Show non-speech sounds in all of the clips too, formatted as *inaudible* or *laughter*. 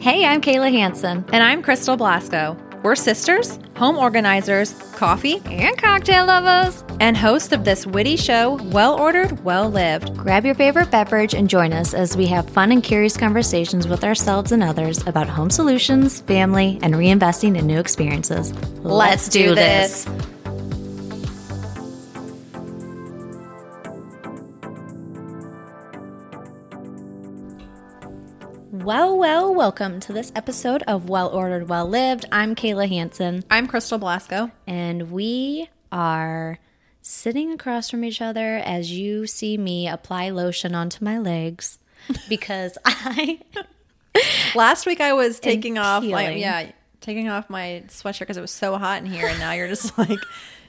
Hey, I'm Kayla Hanson. And I'm Crystal Blasco. We're sisters, home organizers, coffee, And cocktail lovers. and host of this witty show, Well Ordered, Well Lived. Grab your favorite beverage and join us as we have fun and curious conversations with ourselves and others about home solutions, family, and reinvesting in new experiences. Let's do this. Well, well, welcome to this episode of Well Ordered, Well Lived. I'm Kayla Hanson, I'm Crystal Blasco. and we are sitting across from each other as you see me apply lotion onto my legs *laughs* because I Last week I was taking off, like, peeling. yeah, taking off my sweatshirt because it was so hot in here, and now you're just *laughs* like,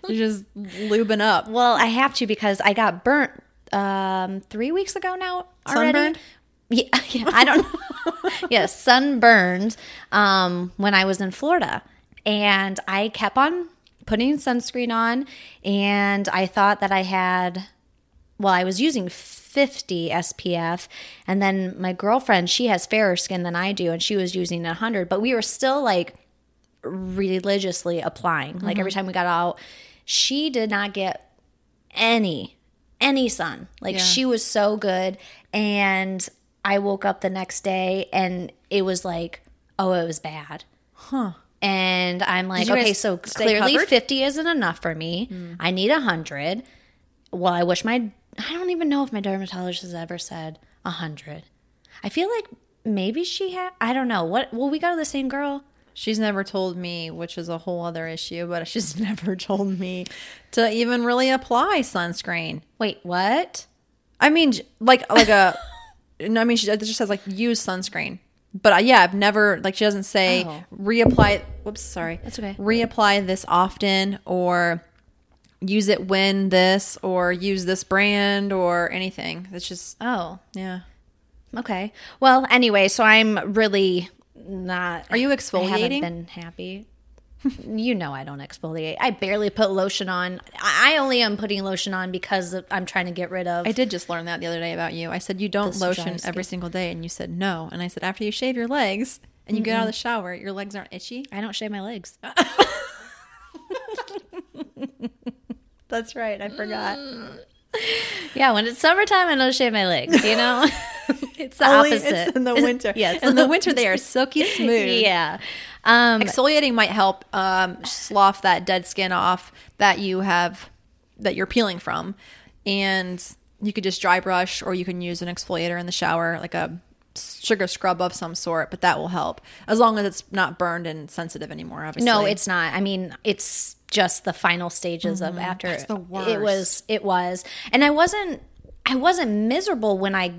you're just lubing up. Well, I have to because I got burnt um, three weeks ago now already. Sunburned? Yeah, *laughs* yeah, I don't know. *laughs* yeah, sunburned um, when I was in Florida. And I kept on putting sunscreen on, and I thought that I had, well, I was using 50 SPF. And then my girlfriend, she has fairer skin than I do, and she was using 100, but we were still like religiously applying. Like every time we got out, she did not get any any sun. Like Yeah. she was so good and I woke up the next day and it was like, oh, it was bad. Huh. And I'm like, okay, so clearly covered? 50 isn't enough for me. Hmm. I need 100. Well, I wish my I don't even know if my dermatologist has ever said 100. I feel like maybe she had I don't know. What will we go to the same girl? She's never told me, which is a whole other issue, but *laughs* she's never told me to even really apply sunscreen. Wait, what? I mean, like like a. *laughs* no, I mean, she it just says like use sunscreen. But uh, yeah, I've never like she doesn't say Oh. reapply. Whoops, sorry. That's okay. Reapply this often or use it when this or use this brand or anything. It's just Oh, yeah. Okay. Well, anyway, so I'm really not. Are you I haven't exfoliating? been happy. You know I don't exfoliate. I barely put lotion on. I only am putting lotion on because I'm trying to get rid of. I did just learn that the other day about you. I said you don't lotion every single day, and you said no. And I said after you shave your legs and you get out of the shower, your legs aren't itchy. I don't shave my legs. *laughs* That's right. I forgot. Mm. yeah, when it's summertime, I don't shave my legs. You know, *laughs* it's the Only opposite *laughs* it's in the winter. yes, in the winter they are silky smooth. yeah. Um, Exfoliating might help um, slough that dead skin off that you have that you're peeling from, and you could just dry brush, or you can use an exfoliator in the shower, like a sugar scrub of some sort. But that will help as long as it's not burned and sensitive anymore. Obviously, No, it's not. I mean, it's just the final stages of after That's the it was it was. And I wasn't I wasn't miserable when I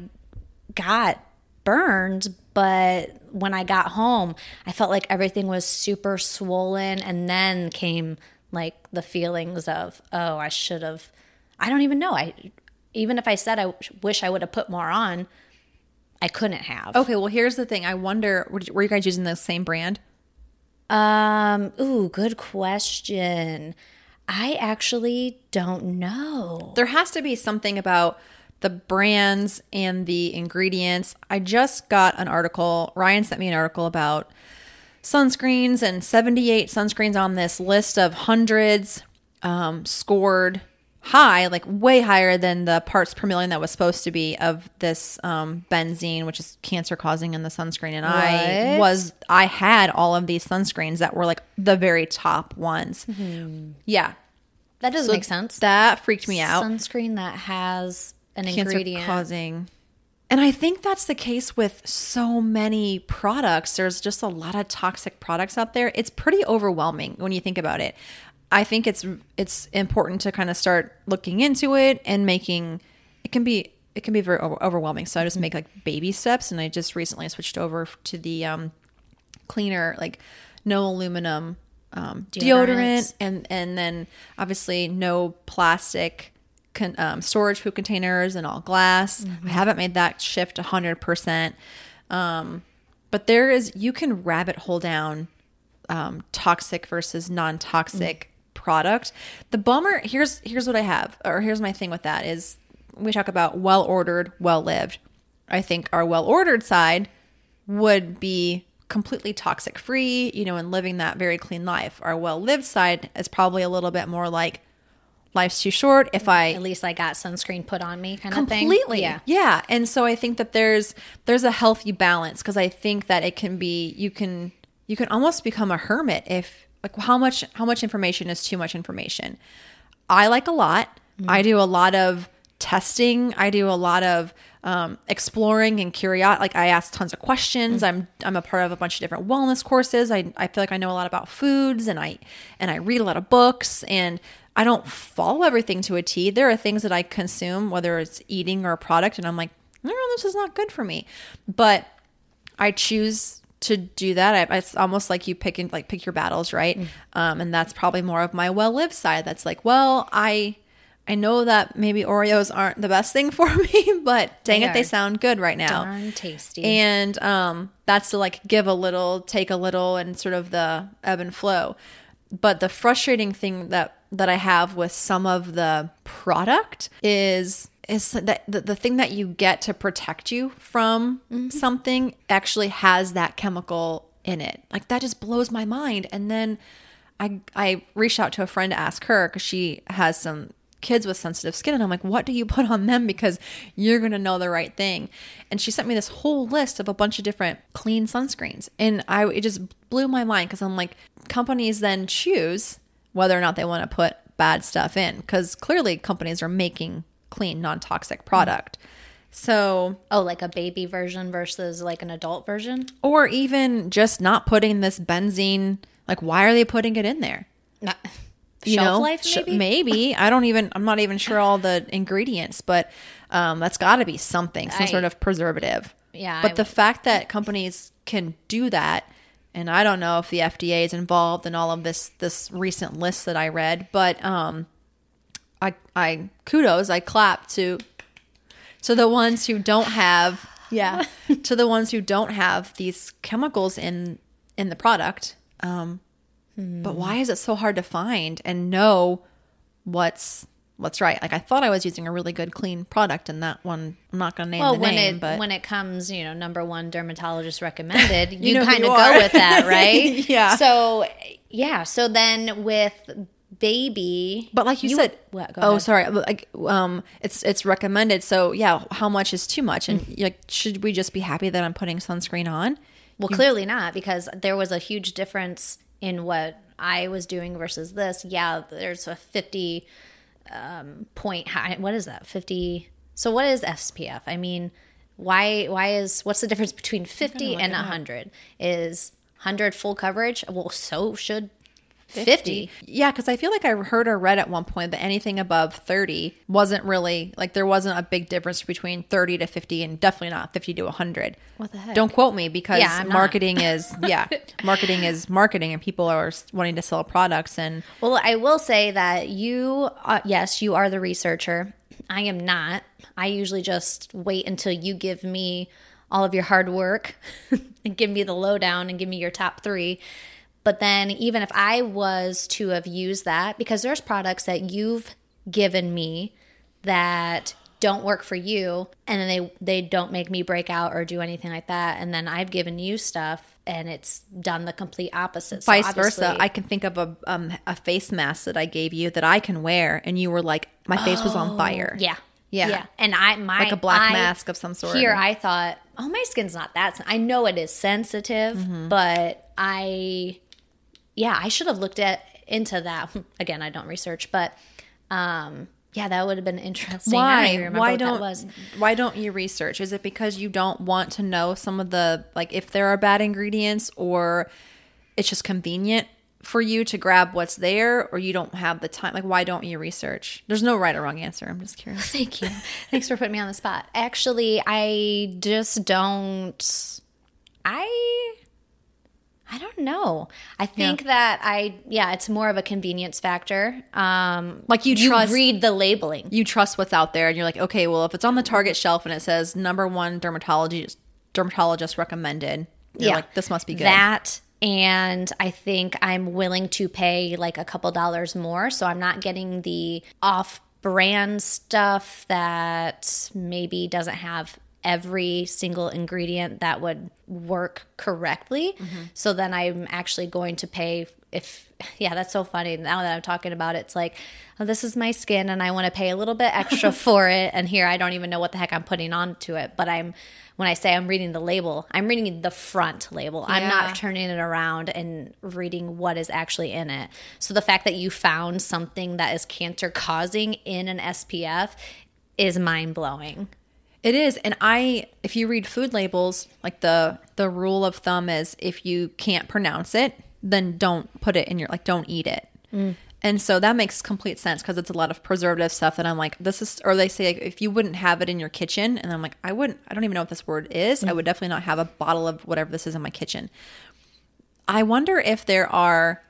got burned, but when I got home, I felt like everything was super swollen and then came like the feelings of, oh, I should have I don't even know. I even if I said I wish I would have put more on, I couldn't have. Okay, well, here's the thing. I wonder, were you guys using the same brand? Um, ooh, good question. I actually don't know. There has to be something about the brands and the ingredients. I just got an article, Ryan sent me an article about sunscreens and 78 sunscreens on this list of hundreds um, scored high, like way higher than the parts per million that was supposed to be of this um, benzene, which is cancer causing in the sunscreen. And I was, I had all of these sunscreens that were like the very top ones. Yeah. That doesn't So make sense. That freaked me out. Sunscreen that has an ingredient. causing. And I think that's the case with so many products. There's just a lot of toxic products out there. It's pretty overwhelming when you think about it. I think it's it's important to kind of start looking into it and making it can be it can be very overwhelming. So I just make like baby steps and I just recently switched over to the um cleaner like no aluminum um, deodorant and and then obviously no plastic con, um, storage food containers and all glass. I haven't made that shift hundred percent. Um, but there is you can rabbit hole down um, toxic versus non-toxic product. The bummer here's here's what I have, or here's my thing with that is we talk about well ordered, well lived. I think our well ordered side would be completely toxic free, you know, and living that very clean life. Our well lived side is probably a little bit more like life's too short. If I At least I got sunscreen put on me, kind completely of thing. Yeah. yeah. And so i think that there's there's a healthy balance because i think that it can be you can you can almost become a hermit if like how much how much information is too much information? I like a lot. I do a lot of testing. I do a lot of um, exploring and curiosity like i ask tons of questions. I'm i'm a part of a bunch of different wellness courses. I, I feel like i know a lot about foods and i and i read a lot of books and i don't follow everything to a t there are things that i consume whether it's eating or a product and i'm like no this is not good for me but I choose to do that. I, it's almost like you pick and like pick your battles, right? Um, and that's probably more of my well lived side. That's like, well, I I know that maybe Oreos aren't the best thing *laughs* for me, but dang They it, they sound good right now. Darn tasty. And um, that's to like give a little, take a little, and sort of the ebb and flow. But the frustrating thing that that I have with some of the product is is that the, the thing that you get to protect you from mm-hmm. something actually has that chemical in it. Like that just blows my mind. And then I I reached out to a friend to ask her because she has some kids with sensitive skin and I'm like, what do you put on them? Because you're gonna know the right thing. And she sent me this whole list of a bunch of different clean sunscreens. And I it just blew my mind because I'm like, companies then choose whether or not they want to put bad stuff in. Because clearly companies are making clean, non-toxic product. So oh, like a baby version versus like an adult version? or even just not putting this benzene, like why are they putting it in there? Not, *laughs* you shelf know life, Sh- maybe? maybe i don't even i'm not even sure all the ingredients but um, that's got to be something some I- sort of preservative Yeah, but I the fact that companies can do that and i don't know if the fda is involved in all of this this recent list that i read but um i i kudos i clap to to the ones who don't have yeah. *laughs* to the ones who don't have these chemicals in in the product um but why is it so hard to find and know what's what's right like i thought i was using a really good clean product and that one i'm not going to name Well, the when name it but when it comes, you know, number one dermatologist recommended, *laughs* you, know kind of you go with that, *laughs* right? Yeah. So yeah. So then with baby, but like you, said what? Go oh ahead. sorry like um it's it's recommended so yeah how much is too much and Mm. like should we just be happy that i'm putting sunscreen on Well, clearly not, because there was a huge difference in what I was doing versus this. Yeah, there's a 50 um, point high. What is that? 50. So what is SPF? I mean, why why is what's the difference between 50 and 100? Is 100 full coverage? Well, so should 50. Yeah, because I feel like I heard or read at one point that anything above 30 wasn't really like there wasn't a big difference between 30 to 50 and definitely not 50 to 100. What the heck? Don't quote me because Yeah, marketing is, *laughs* yeah, marketing is marketing and people are wanting to sell products. And Well, I will say that you, uh, yes, you are the researcher. I am not. I usually just wait until you give me all of your hard work *laughs* and give me the lowdown and give me your top three. But then, even if I was to have used that, because there's products that you've given me that don't work for you and then they they don't make me break out or do anything like that and then I've given you stuff and it's done the complete opposite. So vice versa, I can think of a, um, a face mask that I gave you that I can wear. And you were like, my face was on fire. Oh, Yeah. Yeah. And I my Like a black I- mask of some sort. Here I thought, oh my skin's not that I know it is sensitive, Mm-hmm. but I yeah, I should have looked at into that. *laughs* Again, I don't research, but um yeah, that would have been interesting. I don't why why don't that was. why don't you research is it because you don't want to know some of the like if there are bad ingredients or it's just convenient for you to grab what's there or you don't have the time like why don't you research there's no right or wrong answer i'm just curious *laughs* Thank you. Thanks for putting me on the spot. Actually, I just don't don't know. I think that I yeah, it's more of a convenience factor. Um Like you you trust- read the labeling. you trust what's out there and you're like okay well if it's on the target shelf and it says number one dermatologist dermatologist recommended you're Yeah. like this must be good That and I think I'm willing to pay like a couple dollars more. So I'm not getting the off brand stuff that maybe doesn't have every single ingredient that would work correctly. So then I'm actually going to pay if yeah, that's so funny. Now that I'm talking about it, it's like, oh, this is my skin and I want to pay a little bit extra *laughs* for it. And here I don't even know what the heck I'm putting onto it. But I'm when I say I'm reading the label, I'm reading the front label. I'm not turning it around and reading what is actually in it. So the fact that you found something that is cancer causing in an SPF is mind blowing. It is, and I if you read food labels, like the the rule of thumb is if you can't pronounce it, then don't put it in your like don't eat it. Mm. And so that makes complete sense because it's a lot of preservative stuff that I'm like, this is, or they say like, if you wouldn't have it in your kitchen, and I'm like, I wouldn't, I don't even know what this word is. I would mm. definitely not have a bottle of whatever this is in my kitchen. I wonder if there are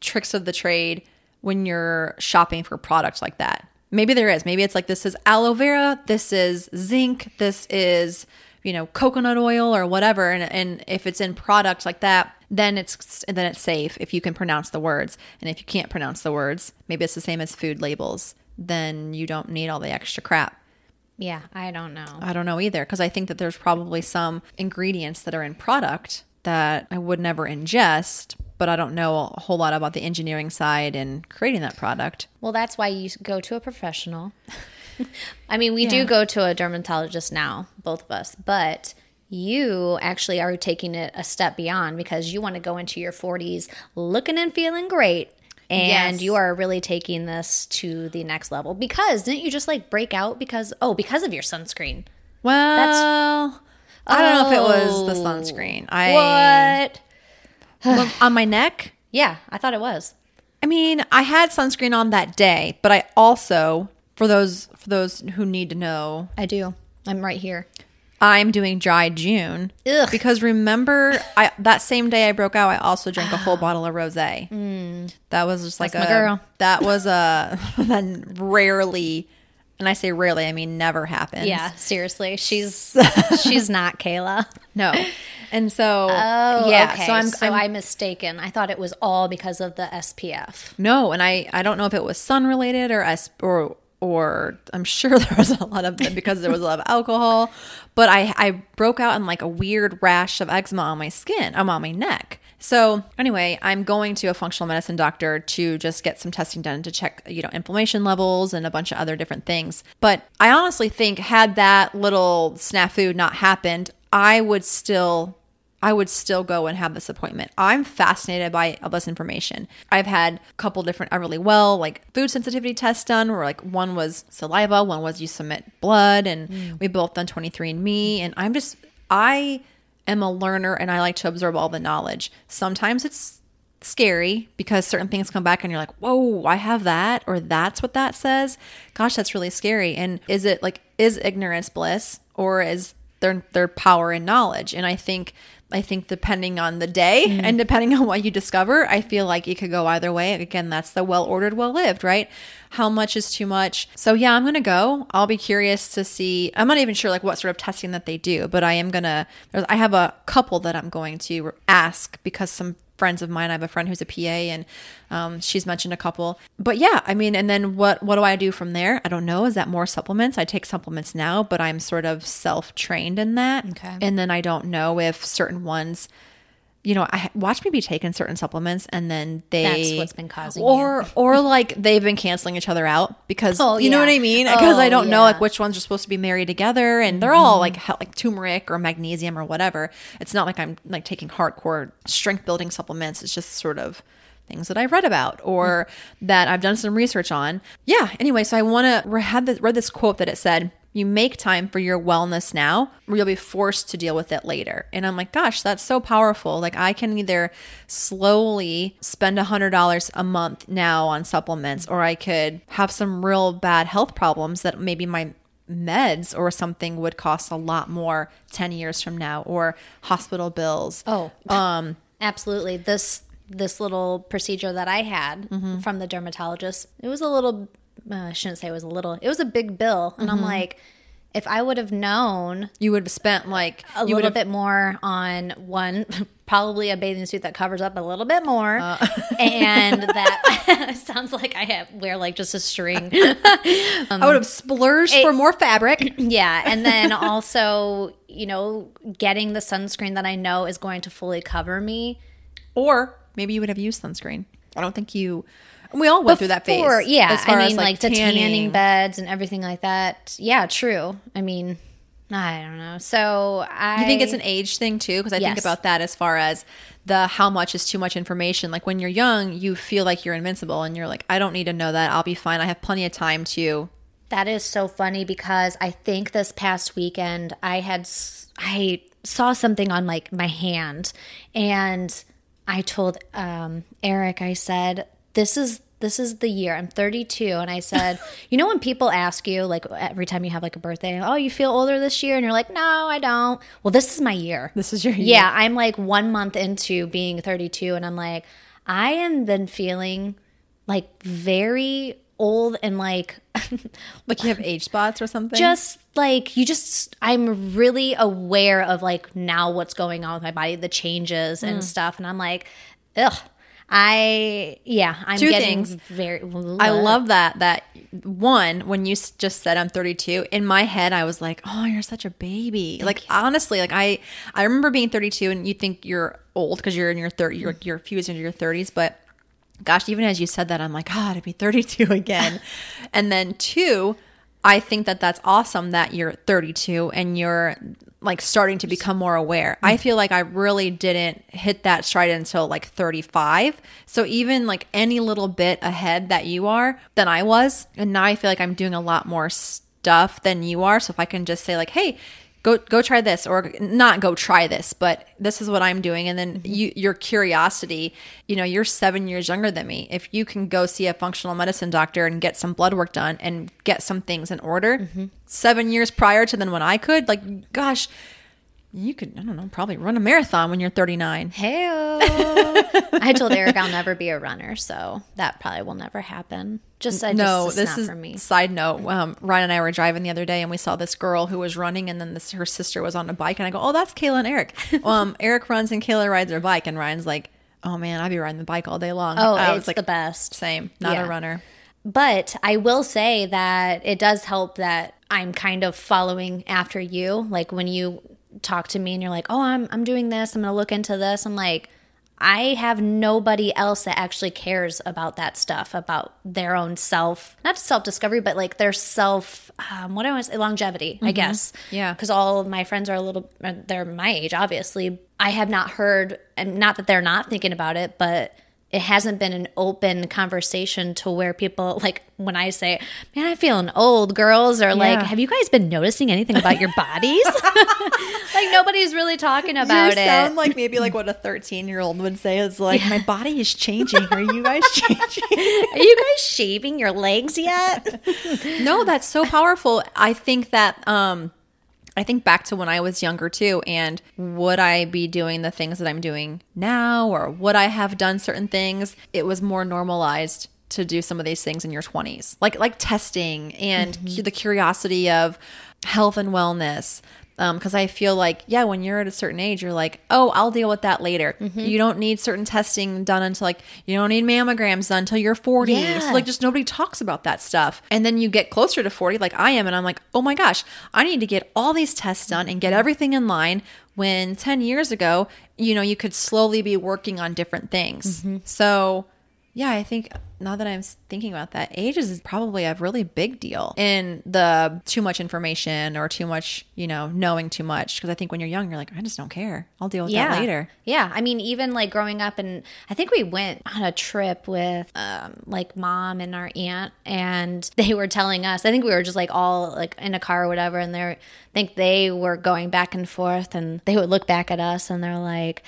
tricks of the trade when you're shopping for products like that. Maybe there is. Maybe it's like this is aloe vera, this is zinc, this is you know coconut oil or whatever. And, and if it's in products like that, then it's then it's safe if you can pronounce the words. And if you can't pronounce the words, maybe it's the same as food labels. Then you don't need all the extra crap. Yeah, I don't know. I don't know either because I think that there's probably some ingredients that are in product that I would never ingest, but I don't know a whole lot about the engineering side and creating that product. Well, that's why you go to a professional. *laughs* I mean, we Yeah. do go to a dermatologist now, both of us, but you actually are taking it a step beyond because you want to go into your 40s looking and feeling great. And Yes. you are really taking this to the next level because didn't you just like break out because oh because of your sunscreen? Well, that's. I don't know if it was the Oh. sunscreen. I What? Well, on my neck. Yeah, I thought it was. I mean, I had sunscreen on that day, but I also for those for those who need to know, I do. I'm right here. I'm doing dry June Ugh. because remember, I that same day I broke out, I also drank a whole *gasps* bottle of rosé. Mm. That was just like That's a girl. that was a *laughs* that rarely, and I say rarely, I mean never happens. Yeah, seriously. She's *laughs* she's not Kayla. no, and so Oh, yeah, okay. so I'm, so I'm I'm mistaken. I thought it was all because of the SPF. no, and I I don't know if it was sun related or s or or I'm sure *laughs* there was a lot of because there was a lot of alcohol, but I I broke out in like a weird rash of eczema on my skin. I'm on my neck. So anyway, I'm going to a functional medicine doctor to just get some testing done to check, you know, inflammation levels and a bunch of other different things. But I honestly think had that little snafu not happened, I would still I would still go and have this appointment. I'm fascinated by all this information. I've had a couple different, I really well, like food sensitivity tests done where like one was saliva, one was you submit blood, and mm. we both done 23andMe. And I'm just, I am a learner and I like to absorb all the knowledge. Sometimes it's scary because certain things come back and you're like, whoa, I have that, or that's what that says. Gosh, that's really scary. And is it like, is ignorance bliss or is their their power and knowledge? And I think I think depending on the day and depending on what you discover, I feel like it could go either way. Again, that's the well ordered, well lived, right? How much is too much? So yeah, I'm gonna go. I'll be curious to see. I'm not even sure like what sort of testing that they do, but I am gonna. there's- I have a couple that I'm going to ask because some friends of mine. I have a friend who's a PA, and um, she's mentioned a couple. But yeah, I mean, and then what? What do I do from there? I don't know. Is that more supplements? I take supplements now, but I'm sort of self trained in that. Okay. And then I don't know if certain ones. You know, I watch me be taking certain supplements, and then they That's what's been causing or or like they've been canceling each other out because Oh, you know what I mean? Oh, because I Oh, don't know like which ones are supposed to be married together, and they're all mm-hmm. like like turmeric or magnesium or whatever. It's not like I'm like taking hardcore strength building supplements. It's just sort of things that I've read about or mm-hmm. that I've done some research on. Yeah. Anyway, so I want to had this, read this quote that it said. You make time for your wellness now, or you'll be forced to deal with it later. And I'm like, gosh, that's so powerful. Like, I can either slowly spend a $100 a month now on supplements, or I could have some real bad health problems that maybe my meds or something would cost a lot more 10 years from now, or hospital bills. Oh, um, *laughs* absolutely. This this little procedure that I had Mm-hmm. from the dermatologist, it was a little. Uh, I shouldn't say it was a little. It was a big bill, and Mm-hmm. I'm like, if I would have known You would have spent like a little have bit more on one, *laughs* probably a bathing suit that covers up a little bit more, Uh. *laughs* and that *laughs* sounds like I have wear like just a string. I would have splurged for more fabric. *clears throat* yeah, and then also you know getting the sunscreen that I know is going to fully cover me. Or maybe you would have used sunscreen. I don't think you. We all went through that phase. Before- Yeah, I mean, like, the tanning tanning. beds and everything like that. Yeah, true. I mean, I don't know. So I You think it's an age thing too? Because I think about that as far as the how much is too much information. Like when you're young, you feel like you're invincible, and you're like, I don't need to know that. I'll be fine. I have plenty of time to. That is so funny because I think this past weekend I had I saw something on like my hand and I told um, Eric I said this is this is the year. I'm 32 and I said *laughs* you know when people ask you like every time you have like a birthday oh you feel older this year? And you're like no I don't. Well this is my year. This is your year. yeah I'm like one month into being 32 and I'm like I am then feeling like very old and like *laughs* Like you have age spots or something. just like you just i'm really aware of like now what's going on with my body the changes Mm. and stuff. And i'm like ugh i yeah i'm Two getting things. very I love that. That one, when you just said I'm 32, in my head I was like, "Oh, you're such a baby." like honestly, like I, I remember being 32, and you think you're old because you're in your 30, you're, you're a few years into your 30s, but gosh, even as you said that, I'm like, God, to be 32 *laughs* again. and then two, I think that that's awesome that you're 32 and you're like starting to become more aware. I feel like I really didn't hit that stride until like 35. So even like any little bit ahead that you are than I was, and now I feel like I'm doing a lot more stuff than you are. So if I can just say like, "Hey, go go try this or not go try this but this is what i'm doing. And then mm-hmm. you your curiosity you know you're seven years younger than me. If you can go see a functional medicine doctor and get some blood work done and get some things in order mm-hmm. seven years prior to then when i could like gosh you could i don't know probably run a marathon when you're 39 hey *laughs* i told eric i'll never be a runner so that probably will never happen just I no, just, this not is for me side note. Um, Ryan and I were driving the other day, and we saw this girl who was running, and then this her sister was on a bike, and I go, "Oh, that's Kayla and Eric." *laughs* um, Eric runs and Kayla rides her bike, and Ryan's like, "Oh man, I'd be riding the bike all day long." oh I it's was like, the best "Same, not Yeah. a runner." But I will say that it does help that I'm kind of following after you. Like when you talk to me and you're like, "Oh, I'm I'm doing this. I'm going to look into this." I'm like, I have nobody else that actually cares about that stuff, about their own self, not self discovery, but like their self, um, what I want to say, longevity, I guess. Yeah. Because all of my friends are a little, uh, they're my age, obviously. I have not heard, and not that they're not thinking about it, but it hasn't been an open conversation to where people, like when I say, man, I'm feeling old, girls are like, have you guys been noticing anything about your bodies? *laughs* like nobody's really talking about you it. sound like maybe like what a 13 year old would say is like, "My body is changing." Are you guys *laughs* changing? Are you guys shaving your legs yet? *laughs* no, that's so powerful. I think that um I think back to when I was younger too and would I be doing the things that I'm doing now or would I have done certain things? It was more normalized to do some of these things in your 20s. Like like testing and mm-hmm. cu- the curiosity of health and wellness. Um, because I feel like, yeah, when you're at a certain age, you're like, oh, I'll deal with that later. Mm-hmm. You don't need certain testing done until like, you don't need mammograms done until you're 40. Yeah. So, like, just nobody talks about that stuff. And then you get closer to 40, like I am, and I'm like, oh my gosh, I need to get all these tests done and get everything in line. When 10 years ago, you know, you could slowly be working on different things. Mm-hmm. So, yeah, I think now that I'm thinking about that, age is probably a really big deal in the too much information or too much, you know, knowing too much. Because I think when you're young, you're like, I just don't care. I'll deal with that later. Yeah. I mean, even like growing up, and I think we went on a trip with um, like mom and our aunt, and *laughs* they were telling us, I think we were just like all like in a car or whatever, and they're, I think they were going back and forth, and they would look back at us and they're like,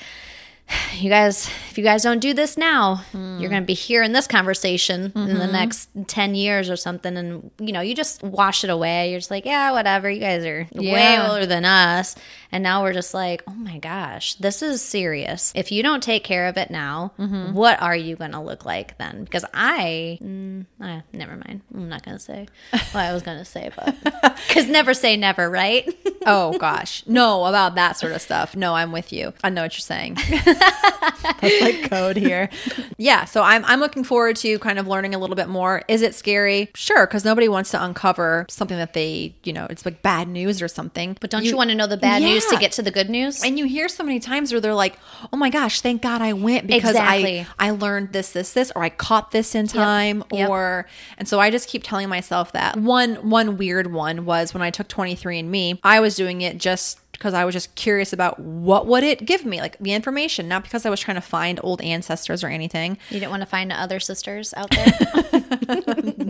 *sighs* you guys, if you guys don't do this now, Hmm. you're going to be hearing this conversation in Mm-hmm. the next 10 years or something. And, you know, you just wash it away. You're just like, yeah, whatever. You guys are way older than us. And now we're just like, oh my gosh, this is serious. If you don't take care of it now, Mm-hmm. what are you going to look like then? Because I, mm, eh, never mind. I'm not going to say what I was going to say, but *laughs* because never say never, right? Oh gosh, no about that sort of stuff. No, I'm with you. I know what you're saying. *laughs* *laughs* That's like code here. Yeah, so I'm I'm looking forward to kind of learning a little bit more. Is it scary? Sure, because nobody wants to uncover something that they, you know, it's like bad news or something. But don't you, want to know the bad news to get to the good news? And you hear so many times where they're like, "Oh my gosh, thank God I went because Exactly. I I learned this this this or I caught this in time Yep. or." And so I just keep telling myself that. One one weird one was when I took 23andme, I was doing it just because I was just curious about what would it give me, like the information, not because I was trying to find old ancestors or anything. You didn't want to find other sisters out there? *laughs*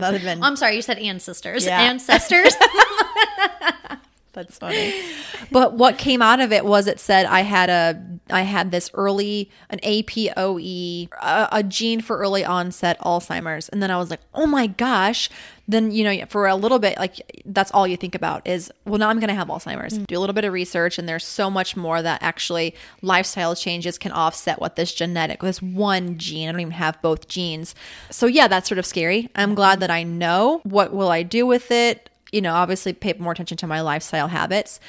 That been I'm sorry, you said ancestors. Yeah. Ancestors? *laughs* That's funny. *laughs* but what came out of it was it said I had a I had this early an APOE a, a gene for early onset Alzheimer's and then I was like, "Oh my gosh." Then you know for a little bit like that's all you think about is well now I'm going to have Alzheimer's. Mm. Do a little bit of research and there's so much more that actually lifestyle changes can offset what this genetic this one gene. I don't even have both genes. So yeah, that's sort of scary. I'm glad mm-hmm. that I know what will I do with it you know, obviously pay more attention to my lifestyle habits.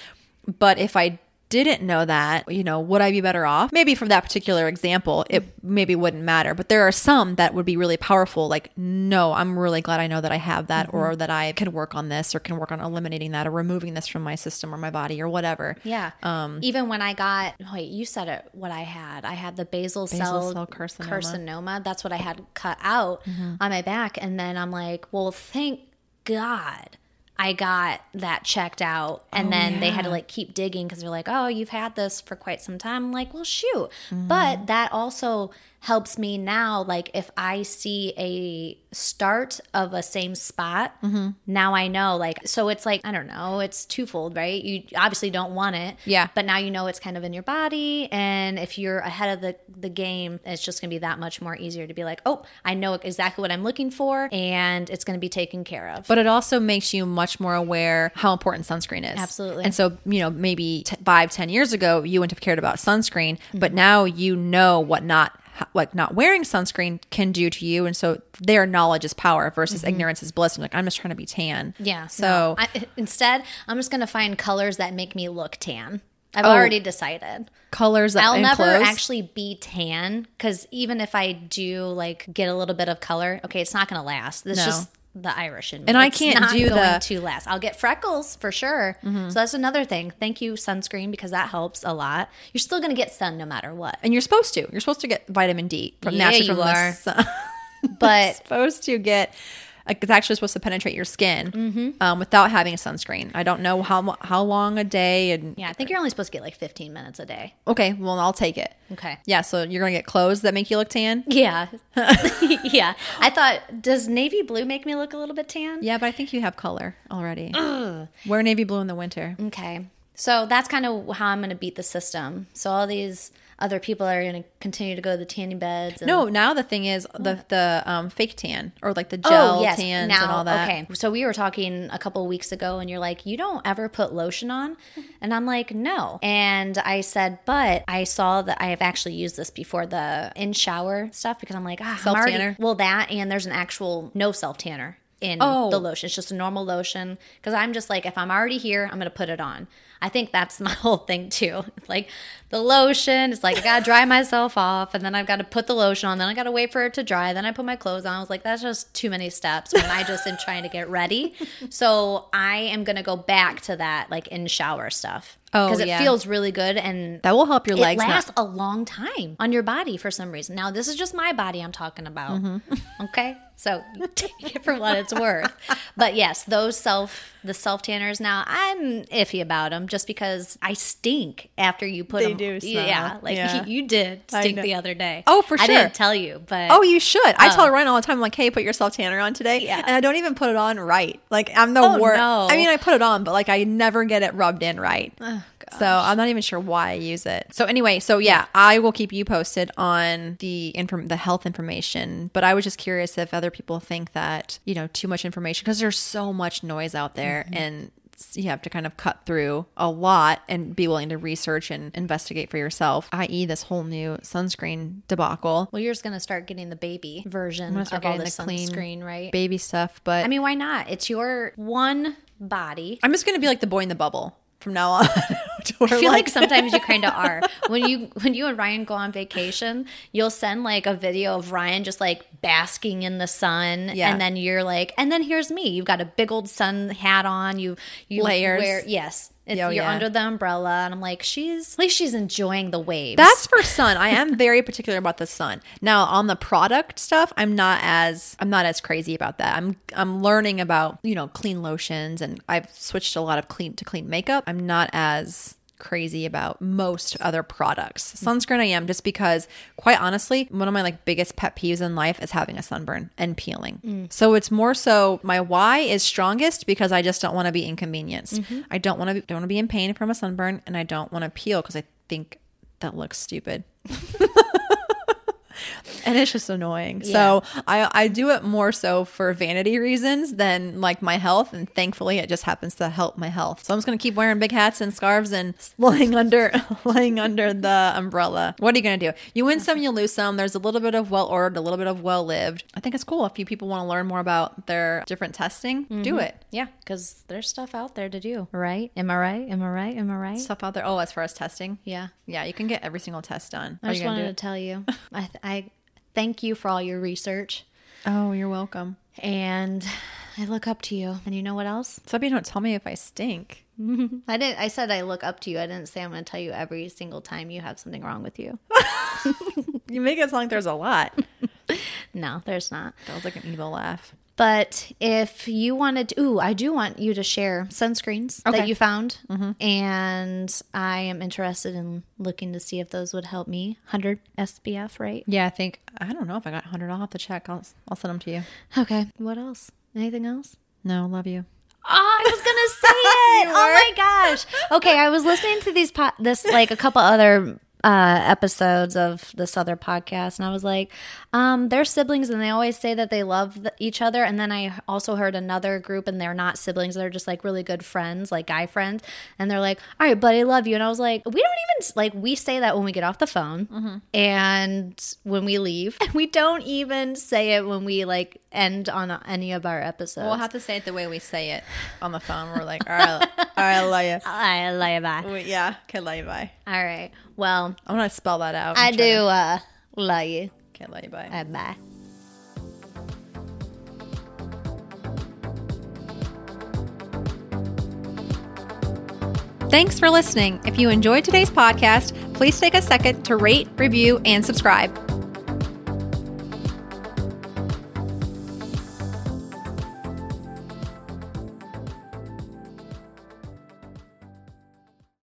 But if I didn't know that, you know, would I be better off? Maybe from that particular example, it maybe wouldn't matter. But there are some that would be really powerful. Like, no, I'm really glad I know that I have that or that I can work on this or can work on eliminating that or removing this from my system or my body or whatever. yeah. Um, Even when I got, wait, you said it, what I had. I had the basal, cell, cell carcinoma. carcinoma. That's what I had cut out Mm-hmm. on my back. And then I'm like, well, thank God. I got that checked out, and then they had to Oh, like keep digging because they're like, "Oh, you've had this for quite some time." I'm like, "Well, shoot," Mm-hmm. but that also helps me now. Like, if I see a start of a same spot, Mm-hmm. now I know. Like, so it's like I don't know. It's twofold, right? You obviously don't want it, Yeah. But now you know it's kind of in your body, and if you're ahead of the the game, it's just gonna be that much more easier to be like, "Oh, I know exactly what I'm looking for, and it's gonna be taken care of." But it also makes you much more aware how important sunscreen is. Absolutely. And so, you know, maybe t- five, ten years ago, you wouldn't have cared about sunscreen, Mm-hmm. but now you know what not like not wearing sunscreen can do to you, and so their knowledge is power versus ignorance is bliss. And like I'm just trying to be tan. Mm-hmm. Yeah. So no. I, instead, I'm just gonna find colors that make me look tan. I've Oh. already decided. colors that I'll never clothes- actually be tan because even if I do like get a little bit of color, okay, it's not gonna last. this No. just the Irish in me. And I can't do going the- Mm-hmm. to last. I'll get freckles for sure. So that's another thing. Thank you sunscreen because that helps a lot. You're still gonna get sun no matter what. and you're supposed to. You're supposed to get vitamin D from Yeah, naturally from the sun. *laughs* But supposed to get like it's actually supposed to penetrate your skin Mm-hmm. um, without having a sunscreen. I don't know how how long a day and yeah, I think you're only supposed to get like 15 minutes a day. okay, well I'll take it. Okay. Yeah, so you're gonna get clothes that make you look tan. *laughs* Yeah. *laughs* yeah. I thought, does navy blue make me look a little bit tan? Yeah, but I think you have color already. Wear navy blue in the winter. Okay. So that's kind of how I'm going to beat the system. So all these other people are going to continue to go to the tanning beds. And, No, now the thing is the the um, fake tan or like the gel Oh yes, tans now and all that. okay. So we were talking a couple of weeks ago, and you're like, you don't ever put lotion on, and I'm like, no. And I said, but I saw that I have actually used this before the in shower stuff because I'm like, ah, Self-tanner? Well, that and there's an actual no self tanner in Oh. the lotion. It's just a normal lotion because I'm just like, if I'm already here, I'm gonna put it on. I think that's *laughs* my whole thing too. *laughs* Like the lotion, it's like I gotta dry myself off, and then I've got to put the lotion on. Then I gotta wait for it to dry. Then I put my clothes on. I was like, that's just too many steps when I just am trying to get ready. *laughs* So I am gonna go back to that like in shower stuff. Oh, because it yeah. feels really good and That will help your it legs. not- lasts a long time on your body for some reason. Now, this is just my body I'm talking about. Mm-hmm. *laughs* Okay, so *laughs* take it for what it's worth. But yes, those self the self tanners. Now I'm iffy about them just because I stink after you put They them. do smell. Yeah, like Yeah. You, *laughs* you did stink the other day. Oh, for sure. I didn't tell you, but Oh, you should. I tell um, Ryan all the time, like, hey, put your self tanner on today. Yeah. And I don't even put it on right. Like, I'm the Oh, worst. no. I mean, I put it on, but like, I never get it rubbed in right. So I'm not even sure why I use it. So anyway, so yeah, I will keep you posted on the inform the health information. But I was just curious if other people think that you know too much information because there's so much noise out there mm-hmm. and you have to kind of cut through a lot and be willing to research and investigate for yourself, i.e., this whole new sunscreen debacle. Well, you're just gonna start getting the baby version of all the, the clean sunscreen, right? Baby stuff, but I mean, why not? It's your one body. I'm just gonna be like the boy in the bubble from now on. *laughs* to I feel like, sometimes you *laughs* kind of are. When you when you and Ryan go on vacation, you'll send like a video of Ryan just like basking in the sun, Yeah. and then you're like, and then here's me. You've got a big old sun hat on. You you Layers. Wear, yes, it's, Oh, you're yeah. under the umbrella, and I'm like, she's at least she's enjoying the waves. That's for sun. I am very particular about the sun. Now on the product stuff, I'm not as I'm not as crazy about that. I'm I'm learning about, you know, clean lotions and I've switched a lot of clean to clean makeup. I'm not as crazy about most other products. Sunscreen I am just because quite honestly, one of my like biggest pet peeves in life is having a sunburn and peeling. Mm. So it's more so my why is strongest because I just don't want to be inconvenienced. Mm-hmm. I don't want to be, don't want to be in pain from a sunburn and I don't want to peel because I think that looks stupid. *laughs* *laughs* and it's just annoying. So I I do it more so for vanity reasons than like my health, and thankfully it just happens to help my health. So I'm just gonna keep wearing big hats and scarves and *laughs* laying under *laughs* laying under the umbrella. What are you gonna do? You win some, you lose some. There's a little bit of well ordered, a little bit of well lived. I think it's cool if you people want to learn more about their different testing. Do mm-hmm. it. yeah, because there's stuff out there to do, right? Am I right? Am I right? Am I right? Stuff out there. Oh, as far as testing, yeah. yeah, you can get every single test done. I Are just wanted to tell you, I, I thank you for all your research, Oh, you're welcome. and I look up to you. And you know what else? *laughs* Some people don't tell me if I stink. I didn't. I said I look up to you. I didn't say I'm going to tell you every single time you have something wrong with you. *laughs* You make it sound like there's a lot. *laughs* No, there's not. That was like an evil laugh. But if you wanted to, ooh, I do want you to share sunscreens Okay. that you found. Mm-hmm. And I am interested in looking to see if those would help me. 100 SPF, right? Yeah, I think I don't know if I got hundred. I'll have to check. I'll I'll send them to you. Okay. What else? Anything else? No, love you. Oh, I was gonna say *laughs* it. oh my gosh. Okay, I was listening to these po- this like a couple other uh, episodes of this other podcast, and I was like, um, they're siblings, and they always say that they love th- each other. And then I also heard another group, and they're not siblings; they're just like really good friends, like guy friends. And they're like, "All right, buddy, love you." And I was like, "We don't even like we say that when we get off the phone, and when we leave, and we don't even say it when we like end on any of our episodes." We'll have to say it the way we say it on the phone. We're like, all right, all right, love you. *laughs* I love you. Bye. Yeah, okay, love you. Bye. All right. Well, I'm gonna spell that out. I I'm do trying uh, love you. to- Can't love you. Bye. Uh, bye. Thanks for listening. If you enjoyed today's podcast, please take a second to rate, review, and subscribe.